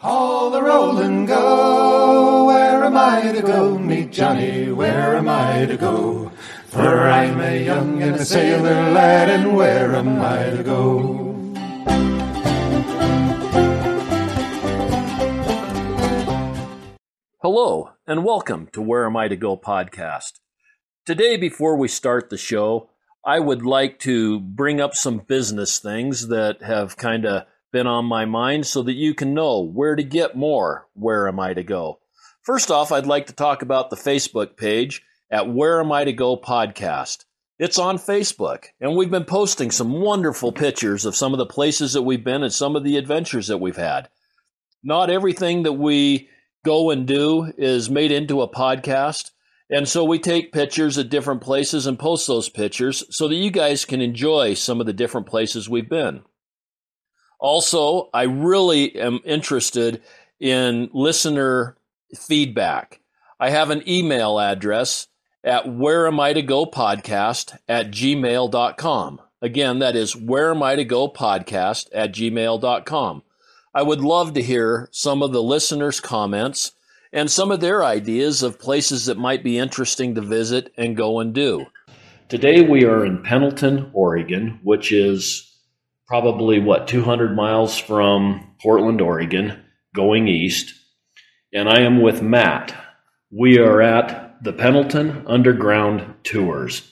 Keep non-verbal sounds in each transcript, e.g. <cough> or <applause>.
Haul the roll and go. Where am I to go? Meet Johnny. Where am I to go? For I'm a young and a sailor lad, and where am I to go? Hello, and welcome to Where Am I to Go podcast. Today, before we start the show, I would like to bring up some business things that have kind of been on my mind so that you can know where to get more Where Am I to Go. First off, I'd like to talk about the Facebook page at Where Am I to Go podcast. It's on Facebook, and we've been posting some wonderful pictures of some of the places that we've been and some of the adventures that we've had. Not everything that we go and do is made into a podcast. And so we take pictures at different places and post those pictures so that you guys can enjoy some of the different places we've been. Also, I really am interested in listener feedback. I have an email address at where am I to go podcast at gmail.com. Again, that is where am I to go podcast at gmail.com. I would love to hear some of the listeners' comments and some of their ideas of places that might be interesting to visit and go and do. Today we are in Pendleton, Oregon, which is probably what 200 miles from Portland, Oregon, going east. And I am with Matt. We are at the Pendleton Underground Tours.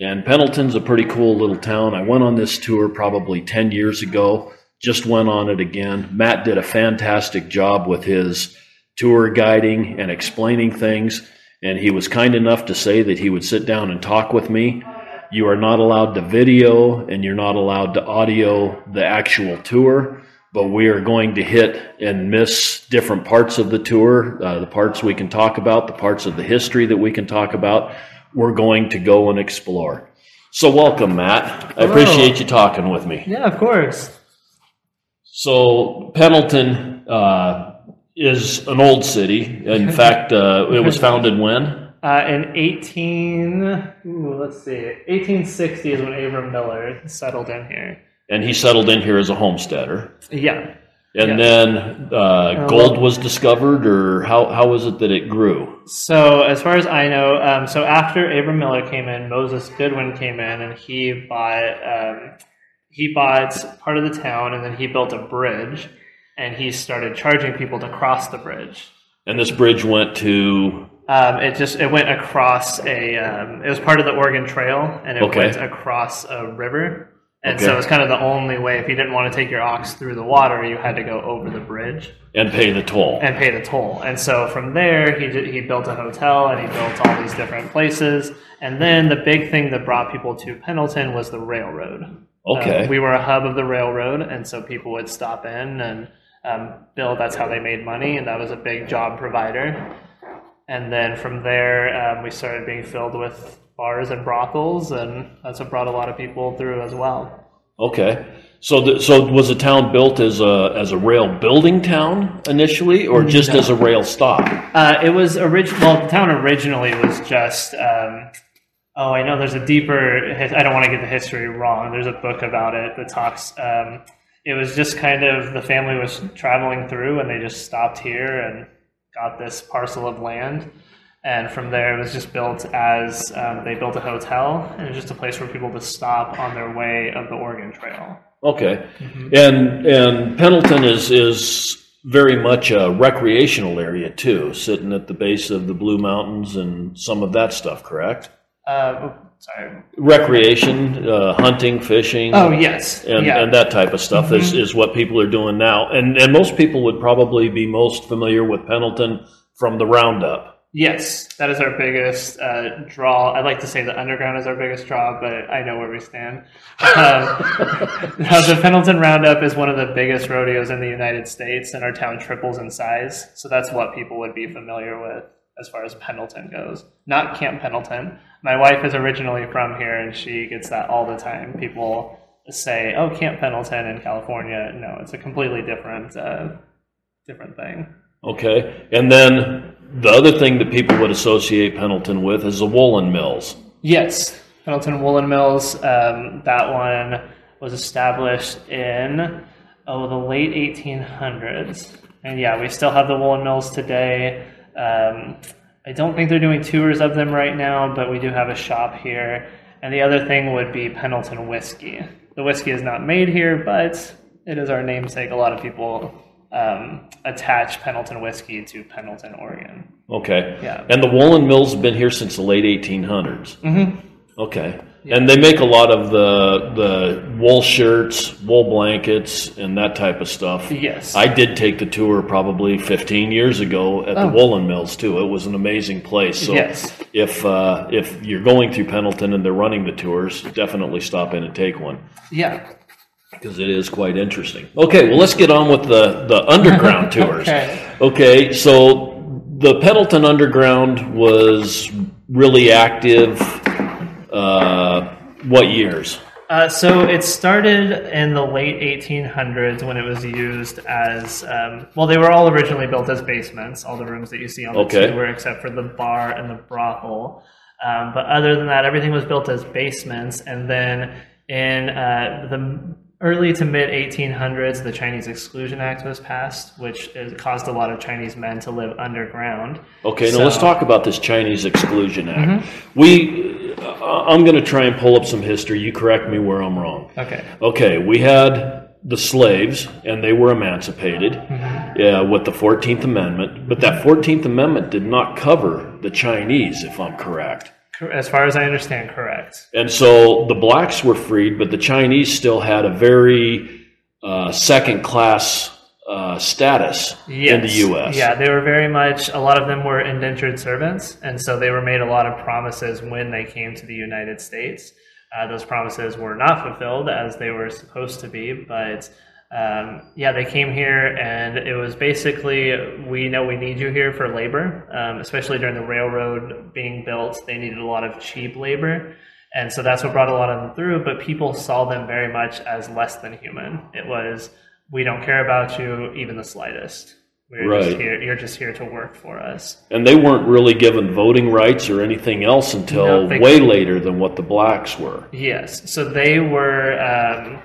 And Pendleton's a pretty cool little town. I went on this tour probably 10 years ago, just went on it again. Matt did a fantastic job with his tour guiding and explaining things. And he was kind enough to say that he would sit down and talk with me you are not allowed to video and you're not allowed to audio the actual tour, but we are going to hit and miss different parts of the tour, uh, the parts we can talk about, the parts of the history that we can talk about. We're going to go and explore. So, welcome, Matt. I appreciate you talking with me. Yeah, of course. So, Pendleton uh, is an old city. In <laughs> fact, uh, it was <laughs> founded when? Uh, in 18, ooh, let's see, 1860 is when Abram Miller settled in here. And he settled in here as a homesteader. Yeah. And then uh, gold was discovered, or how, how was it that it grew? So, as far as I know, um, so after Abram Miller came in, Moses Goodwin came in, and he bought um, he bought part of the town, and then he built a bridge, and he started charging people to cross the bridge. And this bridge went to um, it just it went across a. Um, it was part of the Oregon Trail, and it Okay. went across a river. And Okay. so it was kind of the only way. If you didn't want to take your ox through the water, you had to go over the bridge and pay the toll. and pay the toll. And so from there, he did, he built a hotel and he built all these different places. And then the big thing that brought people to Pendleton was the railroad. Okay. Uh, we were a hub of the railroad, and so people would stop in and um, build. That's how they made money, and that was a big job provider. And then from there, um, we started being filled with bars and brothels, and that's what brought a lot of people through as well. Okay. So, the, so was the town built as a as a rail building town initially, or just as a rail stop? Uh, it was original. Well, the town originally was just. Um, oh, I know. There's a deeper. I don't want to get the history wrong. There's a book about it that talks. Um, it was just kind of the family was traveling through, and they just stopped here and got this parcel of land. And from there, it was just built as um, they built a hotel, and it was just a place for people to stop on their way of the Oregon Trail. Okay. And and Pendleton is is very much a recreational area too, sitting at the base of the Blue Mountains and some of that stuff. Correct. Uh, sorry. Recreation, uh, hunting, fishing. Oh yes, and, yeah. and that type of stuff is, is what people are doing now. And and most people would probably be most familiar with Pendleton from the Roundup. Yes, that is our biggest uh, draw. I'd like to say the underground is our biggest draw, but I know where we stand. Um, <laughs> now, the Pendleton Roundup is one of the biggest rodeos in the United States, and our town triples in size. So that's what people would be familiar with as far as Pendleton goes. Not Camp Pendleton. My wife is originally from here, and she gets that all the time. People say, "Oh, Camp Pendleton in California." No, it's a completely different, uh, different thing. Okay. And then the other thing that people would associate Pendleton with is the woolen mills. Yes, Pendleton Woolen Mills. Um, that one was established in oh the late 1800s. And yeah, we still have the woolen mills today. Um, I don't think they're doing tours of them right now, but we do have a shop here. And the other thing would be Pendleton whiskey. The whiskey is not made here, but it is our namesake. A lot of people um, attach Pendleton whiskey to Pendleton, Oregon. Okay. Yeah. And the woolen mills have been here since the late 1800s. Mm-hmm. Okay. And they make a lot of the the wool shirts, wool blankets, and that type of stuff. Yes. I did take the tour probably 15 years ago at the Oh. woolen mills too. It was an amazing place. So Yes. if uh, if you're going through Pendleton and they're running the tours, definitely stop in and take one Yeah. because it is quite interesting. Okay, well let's get on with the the underground <laughs> tours. Okay. Okay, so the Pendleton Underground was really active. Uh, what years? Uh, so it started in the late 1800s when it was used as um, well. They were all originally built as basements. All the rooms that you see on the Okay. tour, except for the bar and the brothel. Um, but other than that, everything was built as basements. And then in uh, the early to mid 1800s, the Chinese Exclusion Act was passed, which is, caused a lot of Chinese men to live underground. Okay, now So- Mm-hmm. let's talk about this Chinese Exclusion Act. We, uh, I'm going to try and pull up some history. You correct me where I'm wrong. Okay. Okay, we had the slaves, and they were emancipated uh, with the 14th Amendment, but that 14th Amendment did not cover the Chinese, if I'm correct. As far as I understand, correct. And so the blacks were freed, but the Chinese still had a very uh, second class uh, status in the U.S. Yeah, they were very much, a lot of them were indentured servants, and so they were made a lot of promises when they came to the United States. Uh, those promises were not fulfilled as they were supposed to be, but um, yeah, they came here, and it was basically we know we need you here for labor, um, especially during the railroad being built. They needed a lot of cheap labor. And so that's what brought a lot of them through, but people saw them very much as less than human. It was, we don't care about you even the slightest. We're just Right. here, you're just here to work for us. And they weren't really given voting rights or anything else until No, way later than what the blacks were. Yes. So they were, um,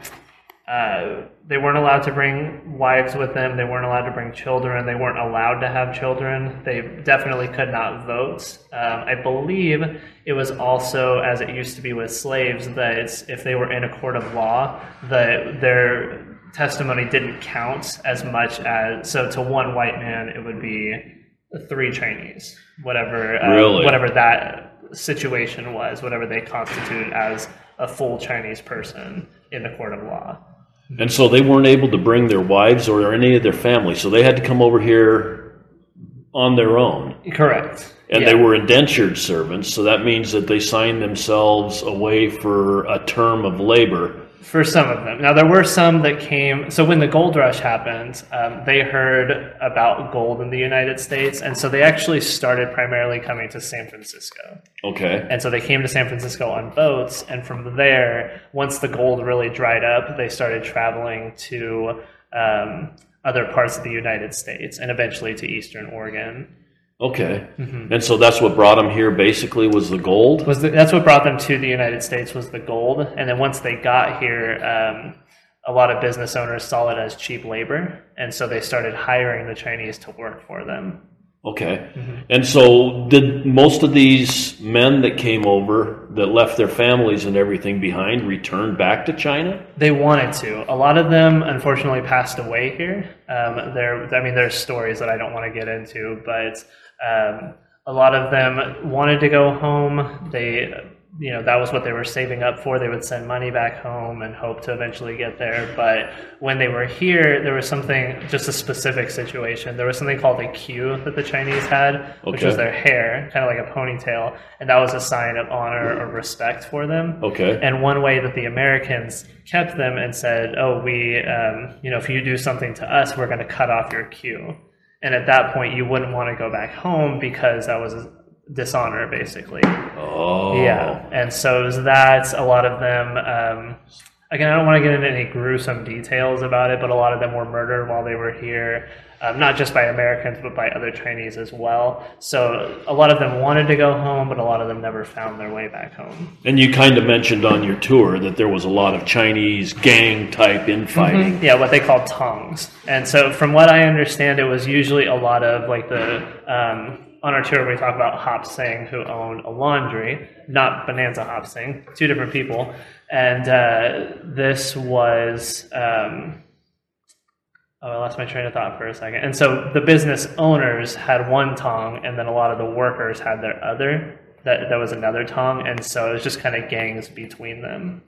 uh, they weren't allowed to bring wives with them. They weren't allowed to bring children. They weren't allowed to have children. They definitely could not vote. Um, I believe it was also, as it used to be with slaves, that it's, if they were in a court of law, that their testimony didn't count as much as. So to one white man, it would be three Chinese, whatever, uh, Really? whatever that situation was, whatever they constituted as a full Chinese person in the court of law. And so they weren't able to bring their wives or any of their family. So they had to come over here on their own. Correct. And Yeah. they were indentured servants. So that means that they signed themselves away for a term of labor. For some of them. Now, there were some that came. So, when the gold rush happened, um, they heard about gold in the United States. And so they actually started primarily coming to San Francisco. Okay. And so they came to San Francisco on boats. And from there, once the gold really dried up, they started traveling to um, other parts of the United States and eventually to Eastern Oregon. Okay. Mm-hmm. And so that's what brought them here basically was the gold? was the, that's what brought them to the United States was the gold, and then once they got here, um, a lot of business owners saw it as cheap labor, and so they started hiring the Chinese to work for them. Okay. And so, did most of these men that came over, that left their families and everything behind, return back to China? They wanted to. A lot of them, unfortunately, passed away here. Um, there, I mean, there's stories that I don't want to get into, but um, a lot of them wanted to go home. They, you know, that was what they were saving up for. They would send money back home and hope to eventually get there. But when they were here, there was something, just a specific situation. There was something called a queue that the Chinese had, which was their hair, kind of like a ponytail, and that was a sign of honor or respect for them. Okay. And one way that the Americans kept them and said, "Oh, we, um, you know, if you do something to us, we're going to cut off your queue." And at that point, you wouldn't want to go back home because that was dishonor, basically. Oh. Yeah, and so that's. A lot of them. Um, again, I don't want to get into any gruesome details about it, but a lot of them were murdered while they were here. Um, not just by Americans, but by other Chinese as well. So a lot of them wanted to go home, but a lot of them never found their way back home. And you kind of mentioned on your tour that there was a lot of Chinese gang type infighting. Yeah, what they call tongs. And so, from what I understand, it was usually a lot of like the um, on our tour we talk about Hop Sing, who owned a laundry, not Bonanza Hop Sing, two different people. And uh, this was. Um, Oh, I lost my train of thought for a second. And so the business owners had one tong, and then a lot of the workers had their other. That that was another tong, and so it was just kind of gangs between them.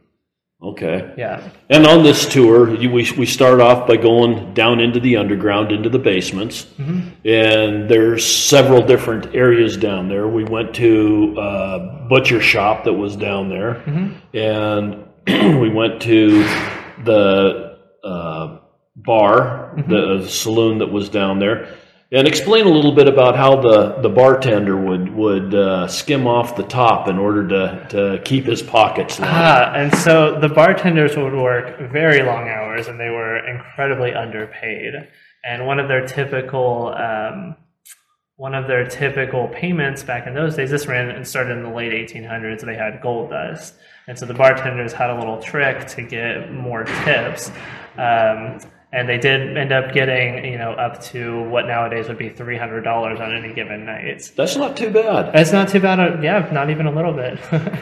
Okay. Yeah. And on this tour, you, we, we start off by going down into the underground, into the basements. Mm-hmm. And there's several different areas down there. We went to a butcher shop that was down there. Mm-hmm. And <clears throat> we went to the uh, bar, the saloon that was down there. And explain a little bit about how the, the bartender would, would uh, skim off the top in order to, to keep his pockets lined. Ah, and so the bartenders would work very long hours, and they were incredibly underpaid. And one of their typical um, one of their typical payments back in those days, this ran and started in the late 1800s. They had gold dust, and so the bartenders had a little trick to get more tips. Um, and they did end up getting, you know, up to what nowadays would be three hundred dollars on any given night. That's not too bad. That's not too bad. uh, Yeah, not even a little bit. <laughs>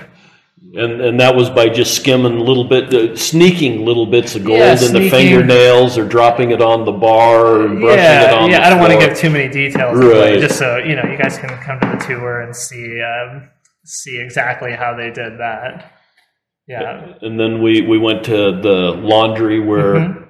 And and that was by just skimming a little bit, uh, sneaking little bits of gold Yeah, in the fingernails, or dropping it on the bar and brushing it yeah, on. yeah. I don't want to give too many details, Right. just so you know, you guys can come to the tour and see um, see exactly how they did that. Yeah, And then we we went to the laundry where, Mm-hmm.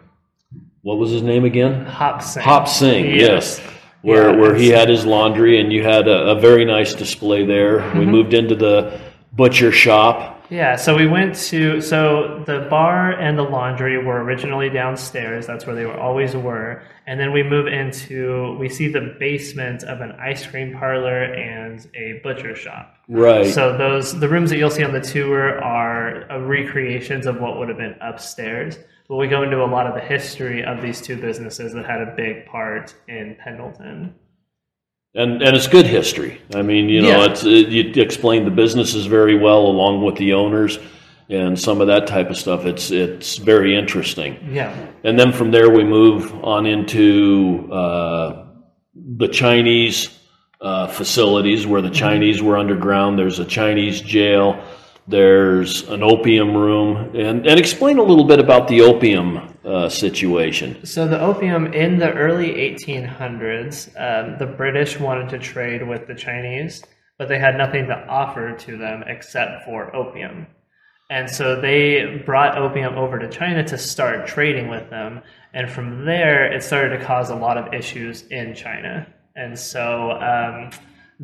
What was his name again? Hop Sing. Hop Sing. Yes. Where Yeah, where he had his laundry, and you had a, a very nice display there. Mm-hmm. We moved into the butcher shop. Yeah, so we went to so the bar and the laundry were originally downstairs. That's where they were always were. And then we move into we see the basement of an ice cream parlor and a butcher shop. Right. So those the rooms that you'll see on the tour are uh, recreations of what would have been upstairs. But we go into a lot of the history of these two businesses that had a big part in Pendleton. And and it's good history. I mean, you know, Yeah. it's it, you explain the businesses very well along with the owners and some of that type of stuff. It's it's very interesting. Yeah. And then from there we move on into uh, the Chinese uh, facilities where the Chinese were underground. There's a Chinese jail. There's an opium room, and and explain a little bit about the opium uh, situation. So the opium in the early 1800s, um, the British wanted to trade with the Chinese, but they had nothing to offer to them except for opium. And so they brought opium over to China to start trading with them. And from there, it started to cause a lot of issues in China. And so um,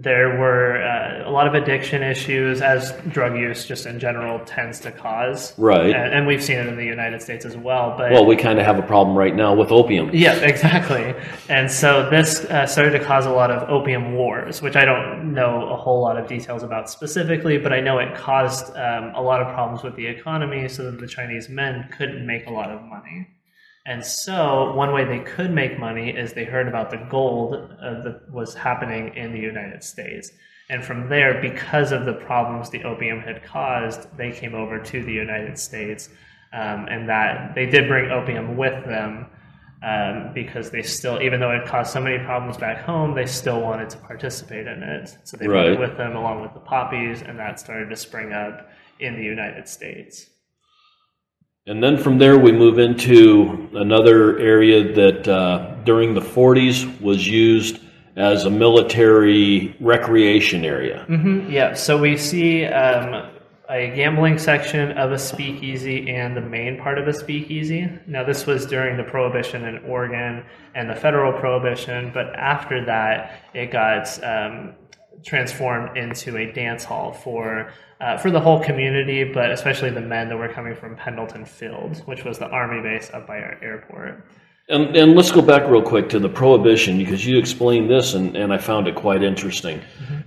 there were uh, a lot of addiction issues, as drug use just in general tends to cause. Right. And, and we've seen it in the United States as well. But Well, we kind of have a problem right now with opium. yeah, <laughs> exactly. And so this uh, started to cause a lot of opium wars, which I don't know a whole lot of details about specifically, but I know it caused um, a lot of problems with the economy so that the Chinese men couldn't make a lot of money. And so, one way they could make money is they heard about the gold uh, that was happening in the United States. And from there, because of the problems the opium had caused, they came over to the United States. Um, and that they did bring opium with them um, because they still, even though it caused so many problems back home, they still wanted to participate in it. So they brought it with them along with the poppies, and that started to spring up in the United States. And then from there, we move into another area that uh, during the 40s was used as a military recreation area. hmm Yeah, so we see um, a gambling section of a speakeasy and the main part of a speakeasy. Now, this was during the Prohibition in Oregon and the federal Prohibition, but after that, it got um, transformed into a dance hall for uh, for the whole community, but especially the men that were coming from Pendleton Field, which was the army base up by our airport. And, and let's go back real quick to the prohibition because you explained this and, and I found it quite interesting.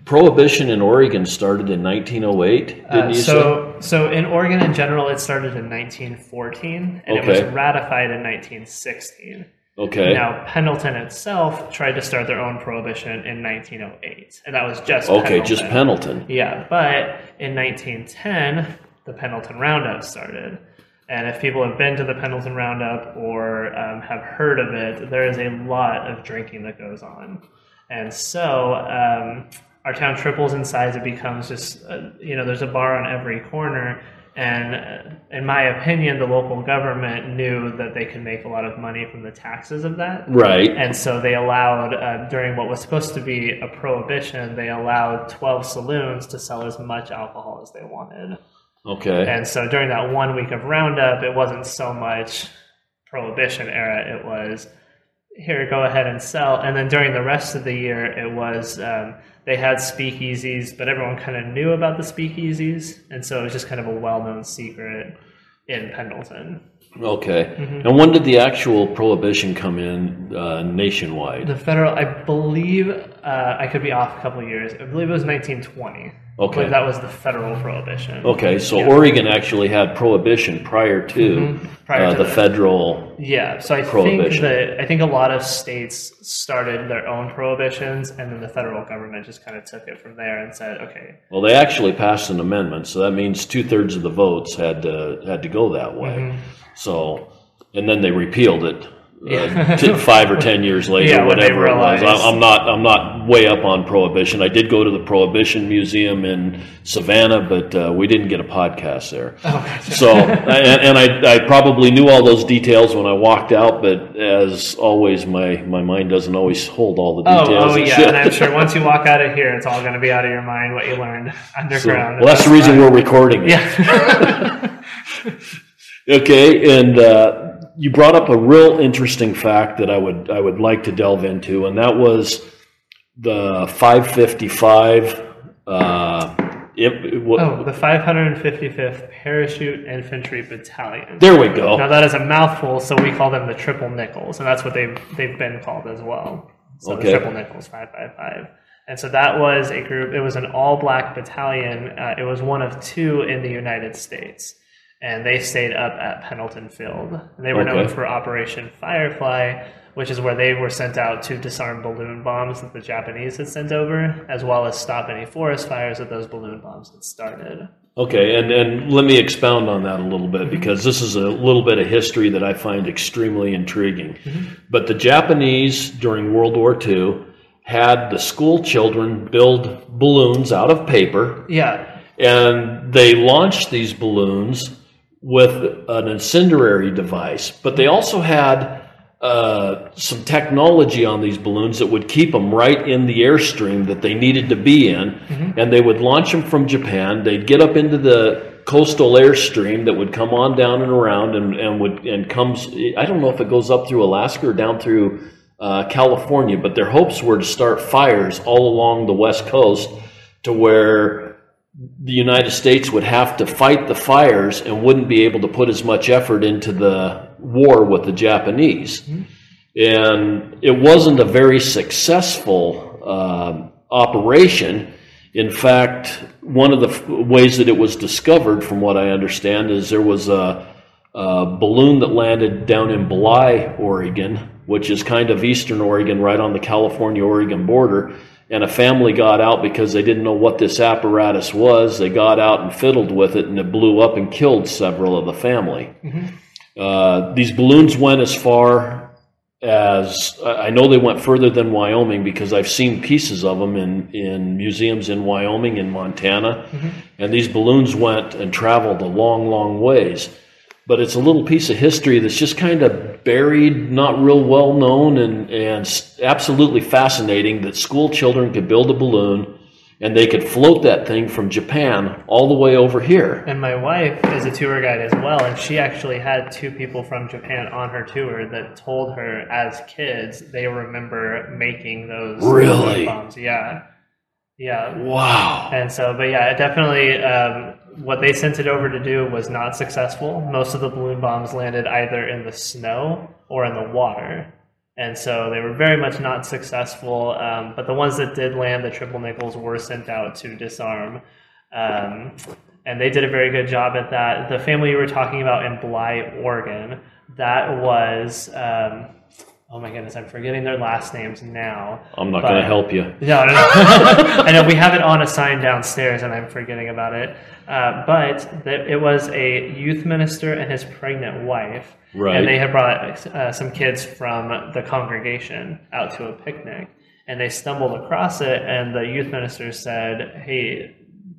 Prohibition in Oregon started in 1908, didn't Uh, you say? so, so in Oregon in general, it started in 1914, and it was ratified in 1916. Okay. Now, Pendleton itself tried to start their own prohibition in 1908, and that was just okay, Pendleton. just Pendleton. Yeah, but in 1910, the Pendleton Roundup started. And if people have been to the Pendleton Roundup or um, have heard of it, there is a lot of drinking that goes on. And so um, our town triples in size. It becomes just, uh, you know, there's a bar on every corner. And uh, in my opinion, the local government knew that they could make a lot of money from the taxes of that. Right. And so they allowed, uh, during what was supposed to be a prohibition, they allowed 12 saloons to sell as much alcohol as they wanted. Okay. And so during that one week of Roundup, it wasn't so much prohibition era, it was here, go ahead and sell. And then during the rest of the year, it was um, they had speakeasies, but everyone kind of knew about the speakeasies. And so it was just kind of a well known secret in Pendleton. Okay. Mm-hmm. And when did the actual prohibition come in uh, nationwide? The federal, I believe, uh, I could be off a couple of years. I believe it was 1920. Okay. that was the federal prohibition. Okay, so Yeah. Oregon actually had prohibition prior to, Mhm. Prior uh, to the the- federal. Yeah, so I think that I think a lot of states started their own prohibitions, and then the federal government just kind of took it from there and said, okay, Well, they actually passed an amendment, so that means two thirds of the votes had to had to go that way. Mm-hmm. So, and then they repealed it. Yeah. Uh, five or ten years later, Yeah, whatever it was. I'm not. I'm not way up on prohibition. I did go to the Prohibition Museum in Savannah, but uh, we didn't get a podcast there. Oh, So, and, and I, I probably knew all those details when I walked out, but as always, my, my mind doesn't always hold all the oh, details. oh it yeah, and I'm sure once you walk <laughs> out of here, it's all going to be out of your mind what you learned So- underground. well, that's the reason we're recording it. Yeah. <laughs> <laughs> Okay, and uh, you brought up a real interesting fact that I would I would like to delve into, and that was the 555. Uh, it, it, wa- oh, the 555th Parachute Infantry Battalion. There we go. Now that is a mouthful, so we call them the Triple Nickels, and that's what they've they've been called as well. So Okay. the Triple Nickels, five five five. And so that was a group. It was an all black battalion. Uh, it was one of two in the United States, and they stayed up at Pendleton Field. And they were known for Operation Firefly, which is where they were sent out to disarm balloon bombs that the Japanese had sent over, as well as stop any forest fires that those balloon bombs had started. Okay, and, and let me expound on that a little bit mm-hmm. because this is a little bit of history that I find extremely intriguing. Mm-hmm. But the Japanese during World War II had the school children build balloons out of paper, Yeah, and they launched these balloons with an incendiary device. But they also had uh, some technology on these balloons that would keep them right in the airstream that they needed to be in, and they would launch them from Japan. They'd get up into the coastal airstream that would come on down and around and, and would and comes. I don't know if it goes up through Alaska or down through uh, California, but their hopes were to start fires all along the west coast to where the United States would have to fight the fires and wouldn't be able to put as much effort into the war with the Japanese. And it wasn't a very successful um operation. In fact, one of the f- ways that it was discovered, from what I understand, is there was a, a balloon that landed down in Bly, Oregon, which is kind of eastern Oregon, right on the California Oregon border. And a family got out because they didn't know what this apparatus was. They got out and fiddled with it, and it blew up and killed several of the family. Uh, these balloons went as far as I know they went further than Wyoming because I've seen pieces of them in, in museums in Wyoming and Montana. And these balloons went and traveled a long, long ways. But it's a little piece of history that's just kind of buried, not real well known, and, and absolutely fascinating that school children could build a balloon and they could float that thing from Japan all the way over here. And my wife is a tour guide as well, and she actually had two people from Japan on her tour that told her as kids they remember making those Really? bombs. Yeah, yeah. Wow. And so, but yeah, it definitely um, what they sent it over to do was not successful. Most of the balloon bombs landed either in the snow or in the water. And so they were very much not successful. Um, but the ones that did land, the triple nickels, were sent out to disarm. Um, and they did a very good job at that. The family you were talking about in Bly, Oregon, that was, um, oh my goodness, I'm forgetting their last names now. I'm not going to help you. <laughs> No, no, no. I know we have it on a sign downstairs, and I'm forgetting about it. Uh, but th- it was a youth minister and his pregnant wife, Right. and they had brought uh, some kids from the congregation out to a picnic, and they stumbled across it, and the youth minister said, "Hey,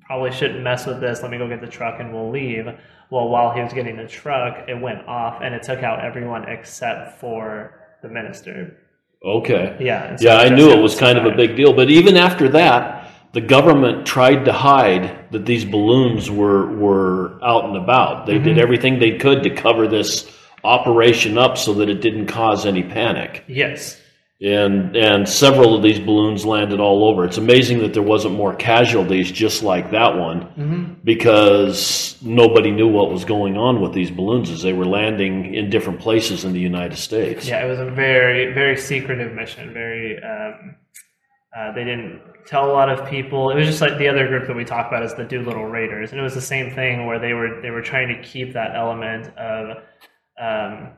probably shouldn't mess with this. Let me go get the truck, and we'll leave." Well, while he was getting the truck, it went off, and it took out everyone except for the minister. Okay. Yeah, so Yeah, I knew it was kind of a big deal. But even after that, the government tried to hide that these balloons were were out and about. They Mm-hmm. did everything they could to cover this operation up so that it didn't cause any panic. Yes. And and several of these balloons landed all over. It's amazing that there wasn't more casualties just like that one hmm because nobody knew what was going on with these balloons as they were landing in different places in the United States. Yeah, it was a very, very secretive mission. Very, um, uh, they didn't tell a lot of people. It was just like the other group that we talked about is the Doolittle Raiders, and it was the same thing where they were they were trying to keep that element of, um,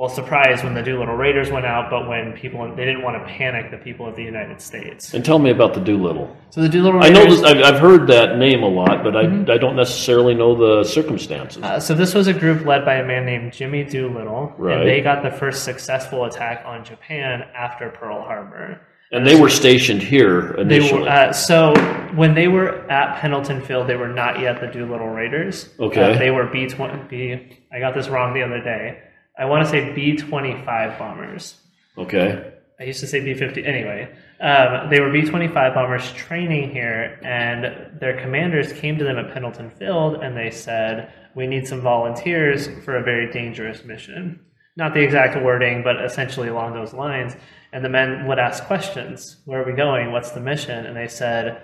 well, surprised when the Doolittle Raiders went out, but when people they didn't want to panic the people of the United States. And tell me about the Doolittle. So the Doolittle I Raiders. know that I've, I've heard that name a lot, but I, I don't necessarily know the circumstances. Uh, so this was a group led by a man named Jimmy Doolittle, Right. and they got the first successful attack on Japan after Pearl Harbor. and they were stationed here They initially. were, uh, so when they were at Pendleton Field, they were not yet the Doolittle Raiders. Okay. Uh, they were B twenty B. I got this wrong the other day. I want to say B twenty five bombers. okay. I used to say B fifty. Anyway, um, they were B twenty five bombers training here, and their commanders came to them at Pendleton Field, and they said, "We need some volunteers for a very dangerous mission." Not the exact wording, but essentially along those lines. And the men would ask questions: "Where are we going? What's the mission?" And they said,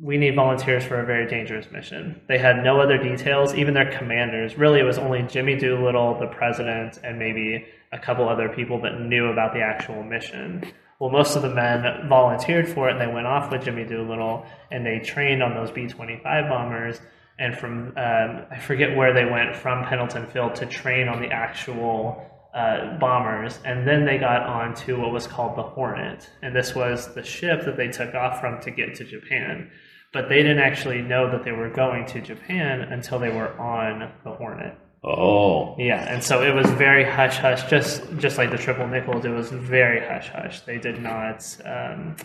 we need volunteers for a very dangerous mission. They had no other details, even their commanders. Really, it was only Jimmy Doolittle, the president, and maybe a couple other people that knew about the actual mission. Well, most of the men volunteered for it, and they went off with Jimmy Doolittle, and they trained on those B 25 bombers. And from, um, I forget where they went from Pendleton Field to train on the actual uh, bombers, and then they got on to what was called the Hornet, and this was the ship that they took off from to get to Japan. But they didn't actually know that they were going to Japan until they were on the Hornet. Oh, Yeah, and so it was very hush hush, just just like the triple nickels. It was very hush hush. They did not. Um,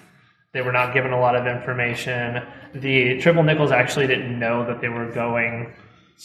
they were not given a lot of information. The triple nickels actually didn't know that they were going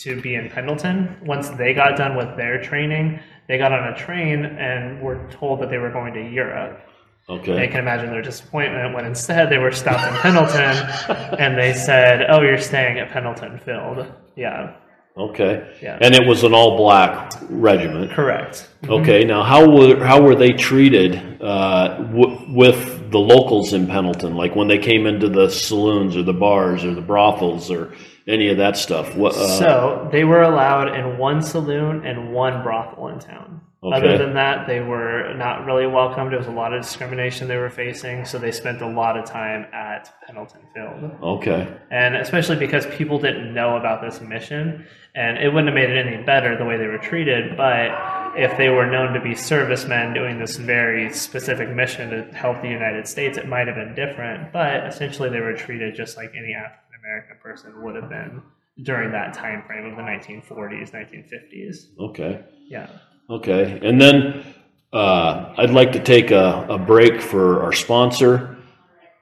to be in Pendleton. Once they got done with their training, they got on a train and were told that they were going to Europe. They okay. can imagine their disappointment when instead they were stopped in Pendleton <laughs> and they said, "Oh, you're staying at Pendleton Field." Yeah, Okay. Yeah. And it was an all black regiment. correct. Okay. Now, how were how were they treated uh, w- with the locals in Pendleton? Like when they came into the saloons or the bars or the brothels or any of that stuff? What? Uh, so they were allowed in one saloon and one brothel in town. Okay. Other than that, they were not really welcomed. There was a lot of discrimination they were facing, so they spent a lot of time at Pendleton Field. okay. and especially because people didn't know about this mission and it wouldn't have made it any better the way they were treated but if they were known to be servicemen doing this very specific mission to help the united states it might have been different but essentially they were treated just like any african american person would have been during that time frame of the 1940s 1950s Okay. yeah Okay, and then uh, I'd like to take a, a break for our sponsor,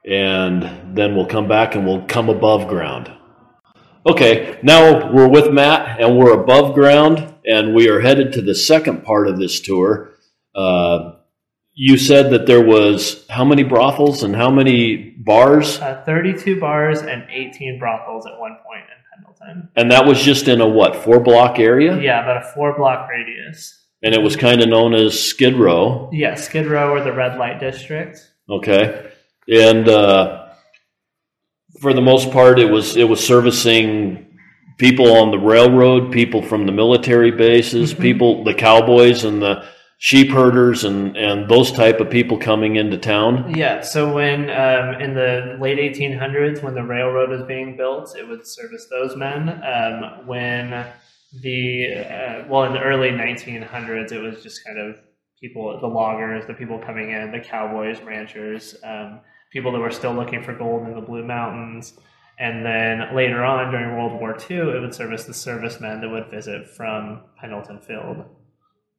and then we'll come back and we'll come above ground. Okay, now we're with Matt and we're above ground, and we are headed to the second part of this tour. Uh, you said that there was how many brothels and how many bars, uh, 32 bars and 18 brothels at one point in pendleton. And that was just in a what four block area, yeah about a four block radius. And it was kind of known as Skid Row. yeah skid row or the red light district. Okay, and uh, for the most part, it was it was servicing people on the railroad, people from the military bases, Mhm. people, the cowboys and the sheep herders, and and those type of people coming into town. Yeah, so when um, in the late 1800s, when the railroad was being built, it would service those men. Um, when the uh, well, in the early 1900s, it was just kind of people, the loggers, the people coming in, the cowboys, ranchers, um, people that were still looking for gold in the Blue Mountains. And then later on during World War II, it would service the servicemen that would visit from Pendleton Field.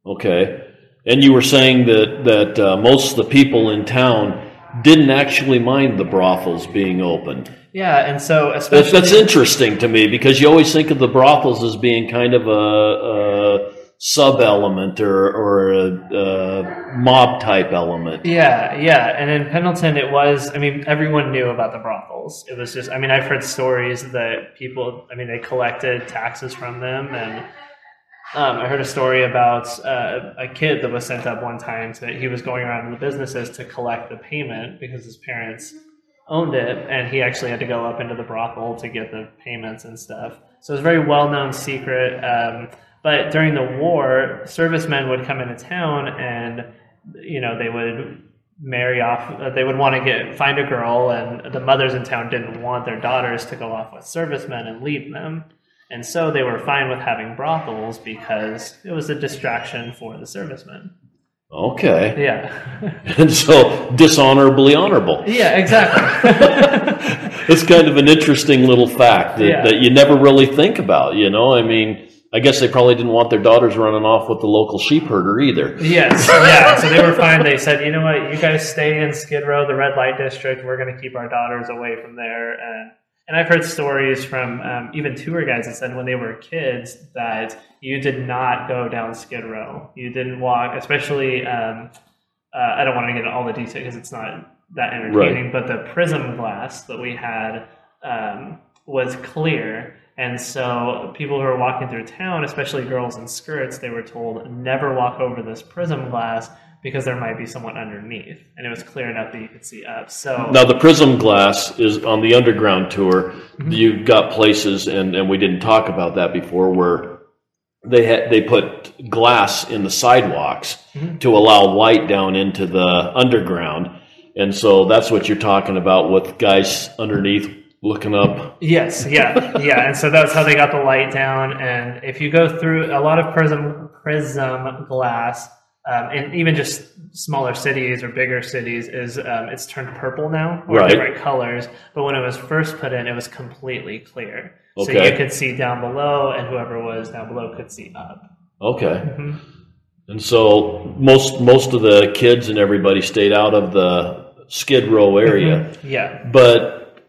Okay. And you were saying that, that uh, most of the people in town didn't actually mind the brothels being open. Yeah, and so That's, especially that's interesting to me because you always think of the brothels as being kind of a, a sub element or, or a, a mob type element. Yeah, yeah. And in Pendleton, it was, I mean, everyone knew about the brothels. It was just, I mean, I've heard stories that people, I mean, they collected taxes from them. And um, I heard a story about uh, a kid that was sent up one time that he was going around to the businesses to collect the payment because his parents owned it. And he actually had to go up into the brothel to get the payments and stuff. So it was a very well known secret. Um, but during the war, servicemen would come into town and, you know, they would marry off uh, they would want to get find a girl and the mothers in town didn't want their daughters to go off with servicemen and leave them and so they were fine with having brothels because it was a distraction for the servicemen Okay. yeah <laughs> And so dishonorably honorable. yeah exactly <laughs> It's kind of an interesting little fact that, Yeah. that you never really think about, you know? I mean, I guess they probably didn't want their daughters running off with the local sheep herder either. yes yeah so they were fine they said you know what you guys stay in skid row the red light district we're going to keep our daughters away from there and and I've heard stories from um, even tour guides that said when they were kids that you did not go down Skid Row. You didn't walk, especially. Um, uh, I don't want to get into all the detail because it's not that entertaining. But the prism glass that we had um, was clear, and so people who were walking through town, especially girls in skirts, they were told never walk over this prism glass because there might be someone underneath, and it was clear enough that you could see up. So Now, the Prism Glass is on the underground tour. Mm-hmm. You've got places, and, and we didn't talk about that before, where they had they put glass in the sidewalks Mm-hmm. to allow light down into the underground, and so that's what you're talking about with guys underneath looking up. Yes, yeah, yeah, and so that's how they got the light down. And if you go through a lot of prism prism glass, um, and even just smaller cities or bigger cities, is um, it's turned purple now or Right. different colors. But when it was first put in, it was completely clear, so you could see down below, and whoever was down below could see up. Okay, Mhm. and so most most of the kids and everybody stayed out of the Skid Row area. Yeah. But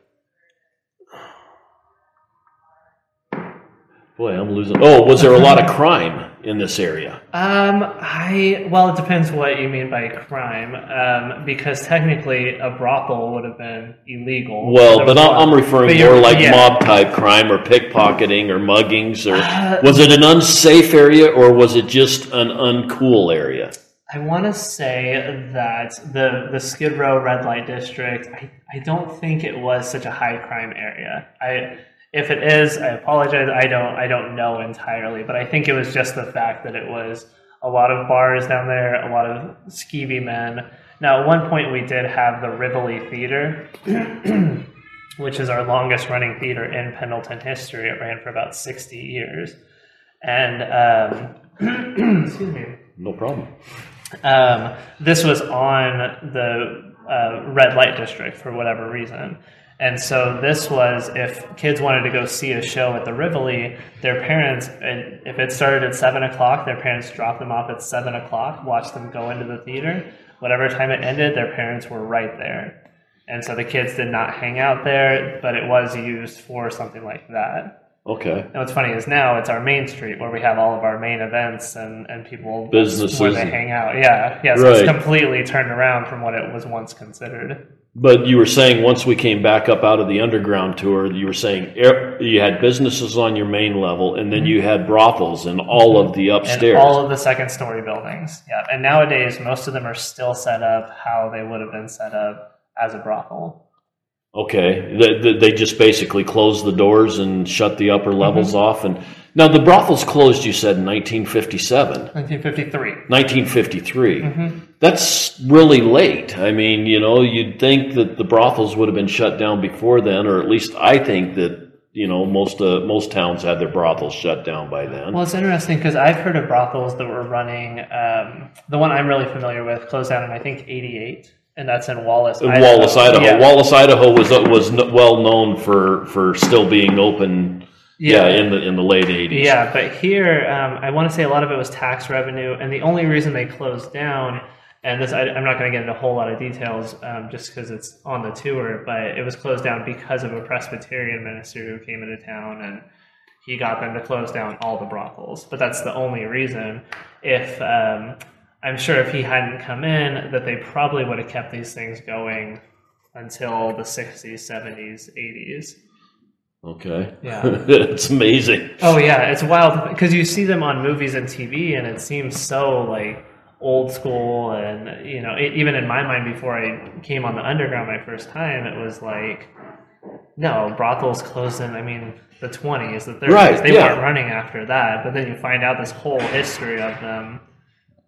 boy, I'm losing. Oh, was there a lot of crime in this area? Um, I well, it depends what you mean by crime. Um, because technically, a brothel would have been illegal. Well, but I'm, I'm referring more like yeah. mob type crime or pickpocketing or muggings or Uh, was it an unsafe area or was it just an uncool area? I want to say that the the Skid Row red light district. I, I don't think it was such a high crime area. I if it is, I apologize. I don't I don't know entirely, but I think it was just the fact that it was a lot of bars down there, a lot of skeevy men. Now, at one point, we did have the Rivoli Theater, <clears throat> which is our longest running theater in Pendleton history. It ran for about sixty years, and um, <clears throat> excuse me. No problem. Um, this was on the uh, red light district for whatever reason. And so this was if kids wanted to go see a show at the Rivoli, their parents, and if it started at seven o'clock, their parents dropped them off at seven o'clock, watched them go into the theater. Whatever time it ended, their parents were right there. And so the kids did not hang out there, but it was used for something like that. Okay. And what's funny is now it's our main street where we have all of our main events and, and people Businesses where they hang out. Yeah, yeah. So it's completely turned around from what it was once considered. But you were saying once we came back up out of the underground tour, you were saying you had businesses on your main level, and then mm-hmm. you had brothels and all of the And upstairs. all of the second story buildings. Yeah. And nowadays most of them are still set up how they would have been set up as a brothel. Okay, they, just basically closed the doors and shut the upper levels Mm-hmm. off. And now the brothels closed. You said in 1957, 1953. 1953. Mm-hmm. That's really late. I mean, you know, you'd think that the brothels would have been shut down before then, or at least I think that you know most uh, most towns had their brothels shut down by then. Well, it's interesting because I've heard of brothels that were running. Um, the one I'm really familiar with closed down in I think '88, and that's in Wallace. In Wallace, Idaho. Yeah. Wallace, Idaho was was well known for for still being open. Yeah, in the in the late '80s. Yeah, but here um, I want to say a lot of it was tax revenue, and the only reason they closed down, and this I, I'm not going to get into a whole lot of details um, just because it's on the tour, but it was closed down because of a Presbyterian minister who came into town and he got them to close down all the brothels. But that's the only reason. If um, I'm sure if he hadn't come in, that they probably would have kept these things going until the 60s, 70s, 80s. Okay. Yeah. <laughs> it's amazing. Oh yeah, it's wild because you see them on movies and TV, and it seems so like old school. And you know, it, even in my mind, before I came on the underground my first time, it was like, no, brothels closed in. I mean, the twenties, the thirties. Right, they yeah. weren't running after that. But then you find out this whole history of them.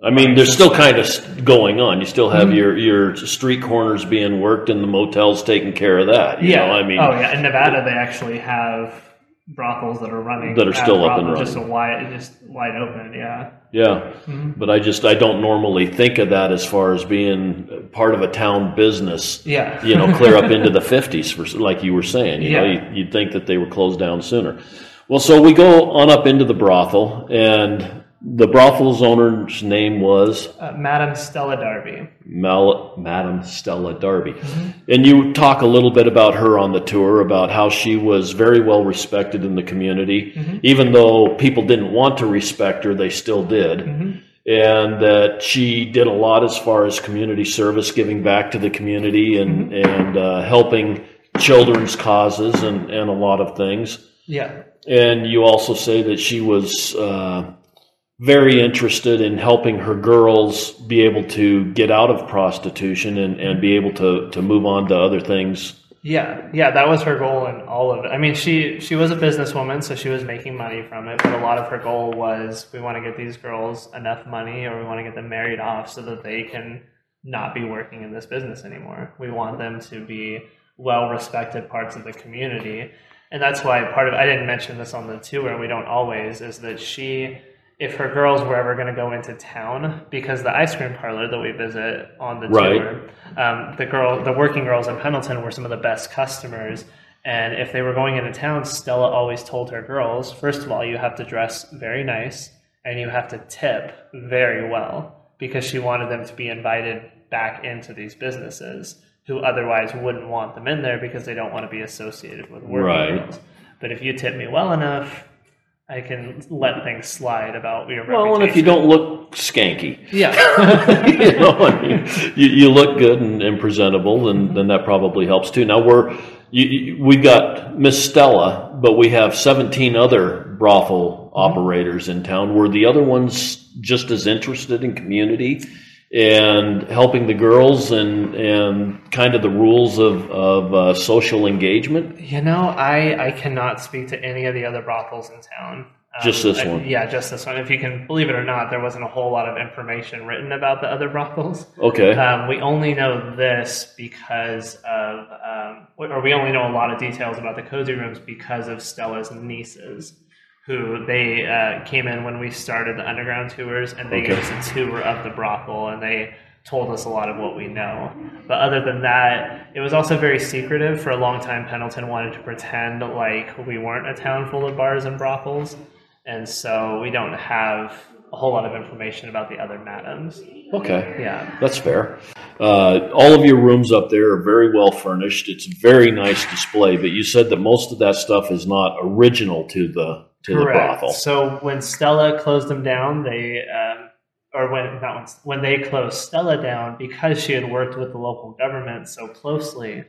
I mean, there's still kind of going on. You still Mm-hmm. have your your street corners being worked, and the motels taking care of that. You yeah, know, I mean, oh yeah, in Nevada they actually have brothels that are running That are still up and brothels, just a running. wide, just wide open. Yeah. yeah. Mm-hmm. But I just I don't normally think of that as far as being part of a town business. Yeah. You know, clear up into the <laughs> 50s, for, like you were saying. You know, Yeah. you, you'd think that they were closed down sooner. Well, so we go on up into the brothel, and the brothel's owner's name was Uh, Madam Stella Darby. Mal- Madam Stella Darby. And you talk a little bit about her on the tour, about how she was very well respected in the community. Even though people didn't want to respect her, they still did. And that she did a lot as far as community service, giving back to the community and, and uh, helping children's causes and, and a lot of things. Yeah. And you also say that she was uh, very interested in helping her girls be able to get out of prostitution and, and be able to, to move on to other things. Yeah, yeah, that was her goal in all of it. I mean, she she was a businesswoman, so she was making money from it. But a lot of her goal was we want to get these girls enough money, or we want to get them married off, so that they can not be working in this business anymore. We want them to be well respected parts of the community, and that's why part of I didn't mention this on the tour, we don't always is that she. If her girls were ever going to go into town, because the ice cream parlor that we visit on the Right. tour, um, the girl, the working girls in Pendleton were some of the best customers. And if they were going into town, Stella always told her girls, first of all, you have to dress very nice and you have to tip very well because she wanted them to be invited back into these businesses who otherwise wouldn't want them in there because they don't want to be associated with working Right. girls. But if you tip me well enough, I can let things slide about your Well, and if you don't look skanky, yeah, <laughs> you know, I mean, you, you look good and, and presentable, and then that probably helps too. Now we're you, you, we've got Miss Stella, but we have 17 other brothel operators in town. Were the other ones just as interested in community and helping the girls and and kind of the rules of of uh, social engagement? You know, I I cannot speak to any of the other brothels in town. Um, Just this I- one? yeah, just this one. If you can believe it or not, there wasn't a whole lot of information written about the other brothels. Okay, Um, we only know this because of, um, or we only know a lot of details about the cozy rooms because of Stella's nieces, who they uh, came in when we started the underground tours, and they gave Okay. us a tour of the brothel, and they told us a lot of what we know. But other than that, it was also very secretive. For a long time, Pendleton wanted to pretend like we weren't a town full of bars and brothels, and so we don't have a whole lot of information about the other madams. okay. Yeah. That's fair. Uh, all of your rooms up there are very well furnished. It's a very nice display, but you said that most of that stuff is not original to the to the brothel. So when Stella closed them down, they um, or when not when, when they closed Stella down because she had worked with the local government so closely,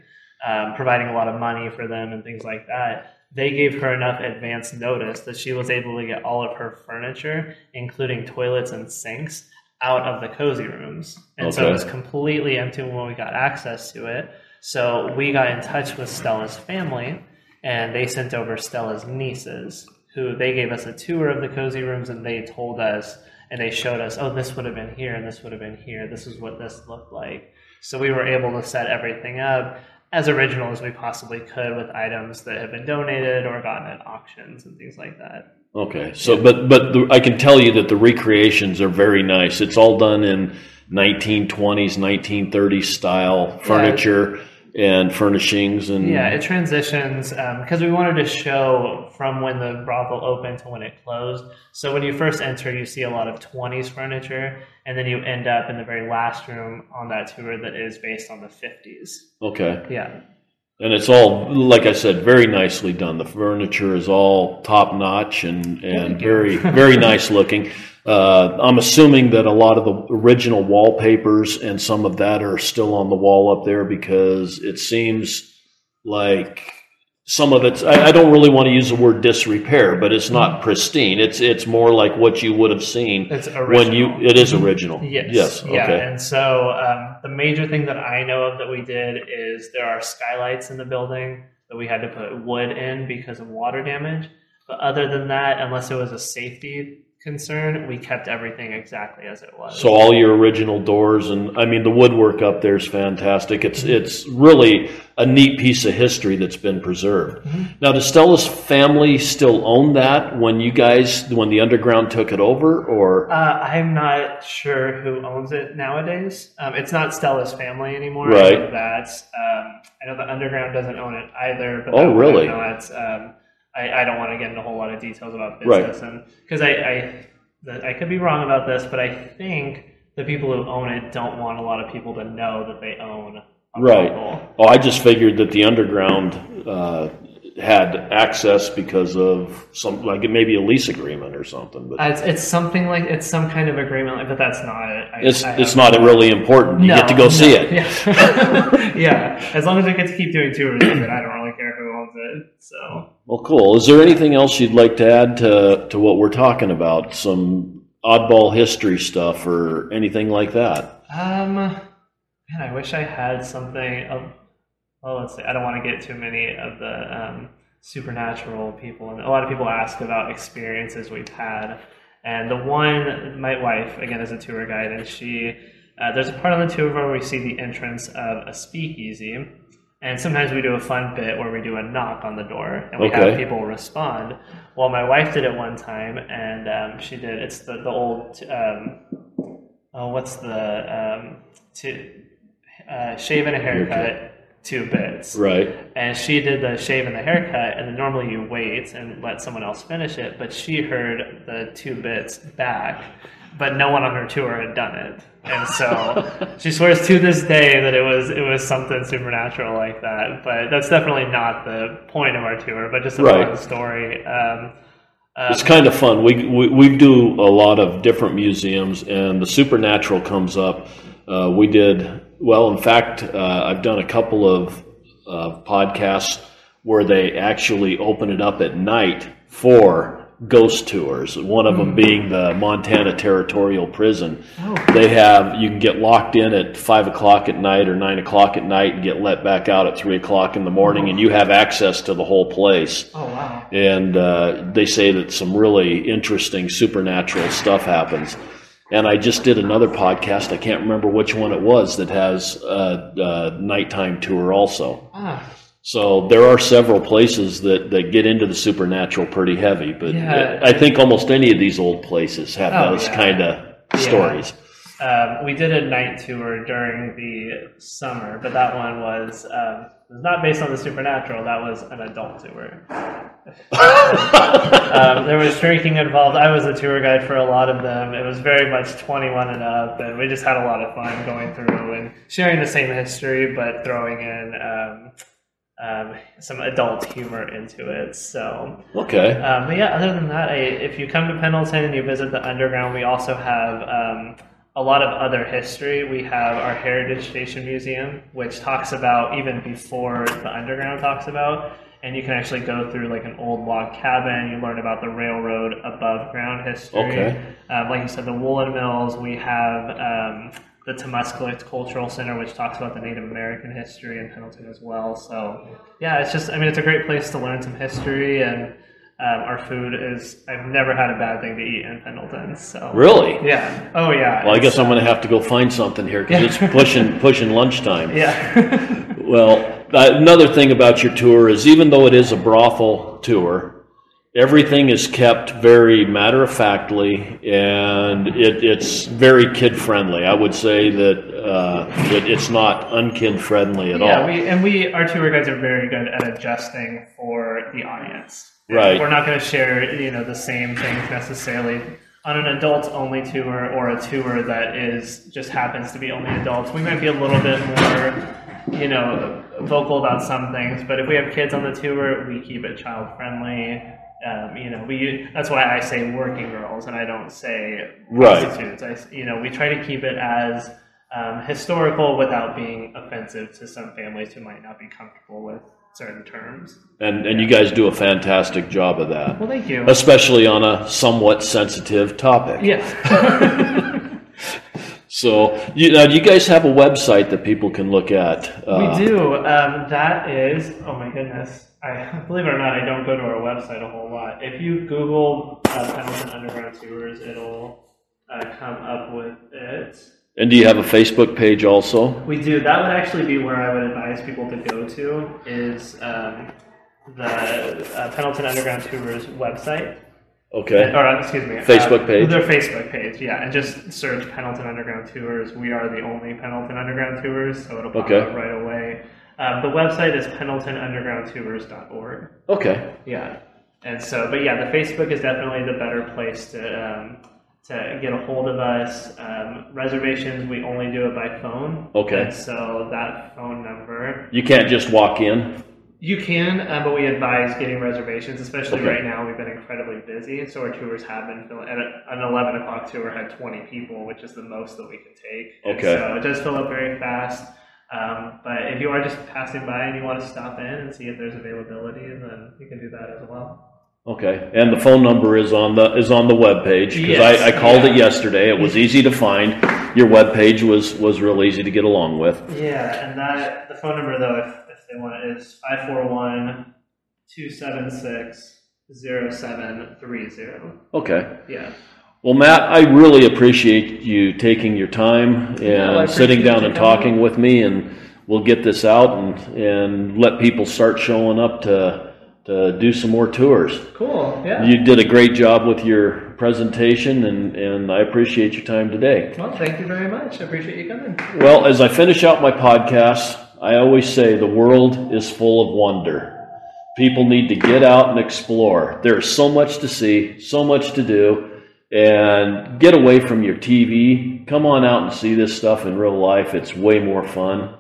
um, providing a lot of money for them and things like that. They gave her enough advance notice that she was able to get all of her furniture, including toilets and sinks, out of the cozy rooms. And so it was completely empty when we got access to it. So we got in touch with Stella's family, and they sent over Stella's nieces, who they gave us a tour of the cozy rooms, and they told us and they showed us, oh, this would have been here, and this would have been here. This is what this looked like. So we were able to set everything up. as original as we possibly could with items that have been donated or gotten at auctions and things like that. Okay, so but but the, I can tell you that the recreations are very nice. It's all done in 1920s, 1930s style furniture and furnishings and Yeah, it transitions um, because we wanted to show from when the brothel opened to when it closed. So when you first enter, you see a lot of 20s furniture, and then you end up in the very last room on that tour that is based on the 50s. okay. Yeah. And it's all, like I said, very nicely done. The furniture is all top notch and, and very, very nice looking. Uh, I'm assuming that a lot of the original wallpapers and some of that are still on the wall up there because it seems like some of it's, I, I don't really want to use the word disrepair, but it's not pristine. It's, it's more like what you would have seen It's when you, original. it is original. Yes. Yes. Yeah. Okay. And so um, the major thing that I know of that we did is there are skylights in the building that we had to put wood in because of water damage. But other than that, unless it was a safety concern, we kept everything exactly as it was. So all your original doors and I mean the woodwork up there is fantastic. It's it's really a neat piece of history that's been preserved. Now, does Stella's family still own that when you guys when the underground took it over, or Uh, I'm not sure who owns it nowadays. Um, it's not Stella's family anymore. Right. I know that. Um, I know the Underground doesn't own it either. But Oh, really? I'm Not, um, I, I don't want to get into a whole lot of details about Right. and because I, I, the, I could be wrong about this, but I think the people who own it don't want a lot of people to know that they own Right. oh, I just figured that the underground uh, had access because of some like maybe a lease agreement or something, but It's, it's something like it's some kind of agreement, like, but that's not it. I, it's I it's not really important. You No, get to go no, see it. Yeah. <laughs> yeah. As long as it gets to keep doing tours, of it, I don't really care who owns it. So Well, cool. Is there anything else you'd like to add to, to what we're talking about? Some oddball history stuff or anything like that? um man, I wish I had something of well let's see, I don't want to get too many of the um, supernatural people and a lot of people ask about experiences we've had. And the one my wife, again is a tour guide and she uh, there's a part on the tour where we see the entrance of a speakeasy. And sometimes we do a fun bit where we do a knock on the door and we Okay. have people respond. Well, my wife did it one time, and um, she did. It's the the old. Um, oh, what's the um, to uh, shave and a haircut, two bits. Right. And she did the shave and the haircut, and then normally you wait and let someone else finish it. But she heard the two bits back, but no one on her tour had done it, and so <laughs> she swears to this day that it was it was something supernatural like that. But that's definitely not the point of our tour, but just a Right. fun story. Um, um, It's kind of fun. We, we, we do a lot of different museums, and the supernatural comes up. Uh, we did, well, in fact, uh, I've done a couple of uh, podcasts where they actually open it up at night for ghost tours. One of them being the Montana Territorial Prison. They have, you can get locked in at 5 o'clock at night or 9 o'clock at night and get let back out at 3 o'clock in the morning, and you have access to the whole place oh wow! and uh, they say that some really interesting supernatural stuff happens. And I just did another podcast. I can't remember which one it was that has a, a nighttime tour also. Ah, So there are several places that, that get into the supernatural pretty heavy, but Yeah. I think almost any of these old places have Oh, those yeah. kind of stories. Um, we did a night tour during the summer, but that one was um, was not based on the supernatural. That was an adult tour. <laughs> um, there was drinking involved. I was a tour guide for a lot of them. It was very much 21 and up, and we just had a lot of fun going through and sharing the same history, but throwing in um, some adult humor into it. So Okay. um, but yeah, other than that, I, if you come to Pendleton and you visit the underground, we also have um, a lot of other history. We have our Heritage Station Museum, which talks about even before the underground talks about, and you can actually go through like an old log cabin. You learn about the railroad above ground history. Okay. Um, like you said, the woolen mills. We have um, the Tamástslikt Cultural Center, which talks about the Native American history in Pendleton as well. So, yeah, it's just, I mean, it's a great place to learn some history and Um, our food is, I've never had a bad thing to eat in Pendleton. So Really? Yeah. Oh, yeah. Well, I guess I'm going to have to go find something here because it's <laughs> pushing pushing lunchtime. Yeah. Well, uh, another thing about your tour is even though it is a brothel tour, everything is kept very matter of factly and it, it's very kid friendly. I would say that uh, that it's not unkid friendly at yeah, all. we and we our tour guides are very good at adjusting for the audience. Right. We're not going to share you know the same things necessarily on an adult only tour or a tour that is just happens to be only adults. We might be a little bit more you know vocal about some things, but if we have kids on the tour, we keep it child friendly. Um, you know, we that's why I say working girls and I don't say Right. prostitutes. I, you know, we try to keep it as um, historical without being offensive to some families who might not be comfortable with certain terms. and and you guys do a fantastic job of that, Well, thank you. especially on a somewhat sensitive topic. Yes. <laughs> <laughs> So, you, now, do you guys have a website that people can look at? Uh, we do. Um, that is, oh my goodness. I <laughs> believe it or not, I don't go to our website a whole lot. If you Google uh, Pendleton Underground Tours, it'll uh, come up with it. And do you have a Facebook page also? We do. That would actually be where I would advise people to go to is um, the uh, Pendleton Underground Tours website. Okay. Or uh, excuse me, Facebook uh, page? Their Facebook page, yeah, and just search Pendleton Underground Tours. We are the only Pendleton Underground Tours, so it'll pop Okay. up right away. Um, the website is pendletonundergroundtours.org. Okay. Yeah, and so, but yeah, the Facebook is definitely the better place to um, to get a hold of us. Um, reservations, we only do it by phone. Okay. And so that phone number You can't just walk in. you can, uh, but we advise getting reservations, especially Okay. right now. We've been incredibly busy, so our tours have been filling. And an 11 o'clock tour had 20 people, which is the most that we can take. And Okay. So it does fill up very fast. Um, but if you are just passing by and you want to stop in and see if there's availability, then you can do that as well. Okay. And the phone number is on the is on the web page because Yes, I, I called it yesterday. It was easy to find. Your web page was was real easy to get along with. Yeah, and that the phone number though, if, if they want it, is 541 276 0730. Okay. Yeah. Well, Matt, I really appreciate you taking your time and I sitting appreciate down you and coming. talking with me, and we'll get this out and and let people start showing up to to do some more tours. Cool. Yeah. You did a great job with your presentation, and, and I appreciate your time today. Well, thank you very much. I appreciate you coming. Well, as I finish out my podcast, I always say the world is full of wonder. People need to get out and explore. There's so much to see, so much to do, and get away from your TV. Come on out and see this stuff in real life. It's way more fun.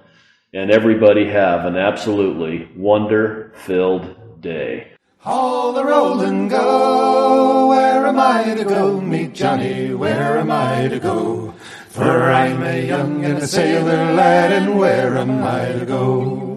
And everybody have an absolutely wonder filled day. All the roll and go. Where am I to go? Meet Johnny. Where am I to go? For I'm a young and a sailor lad, and where am I to go?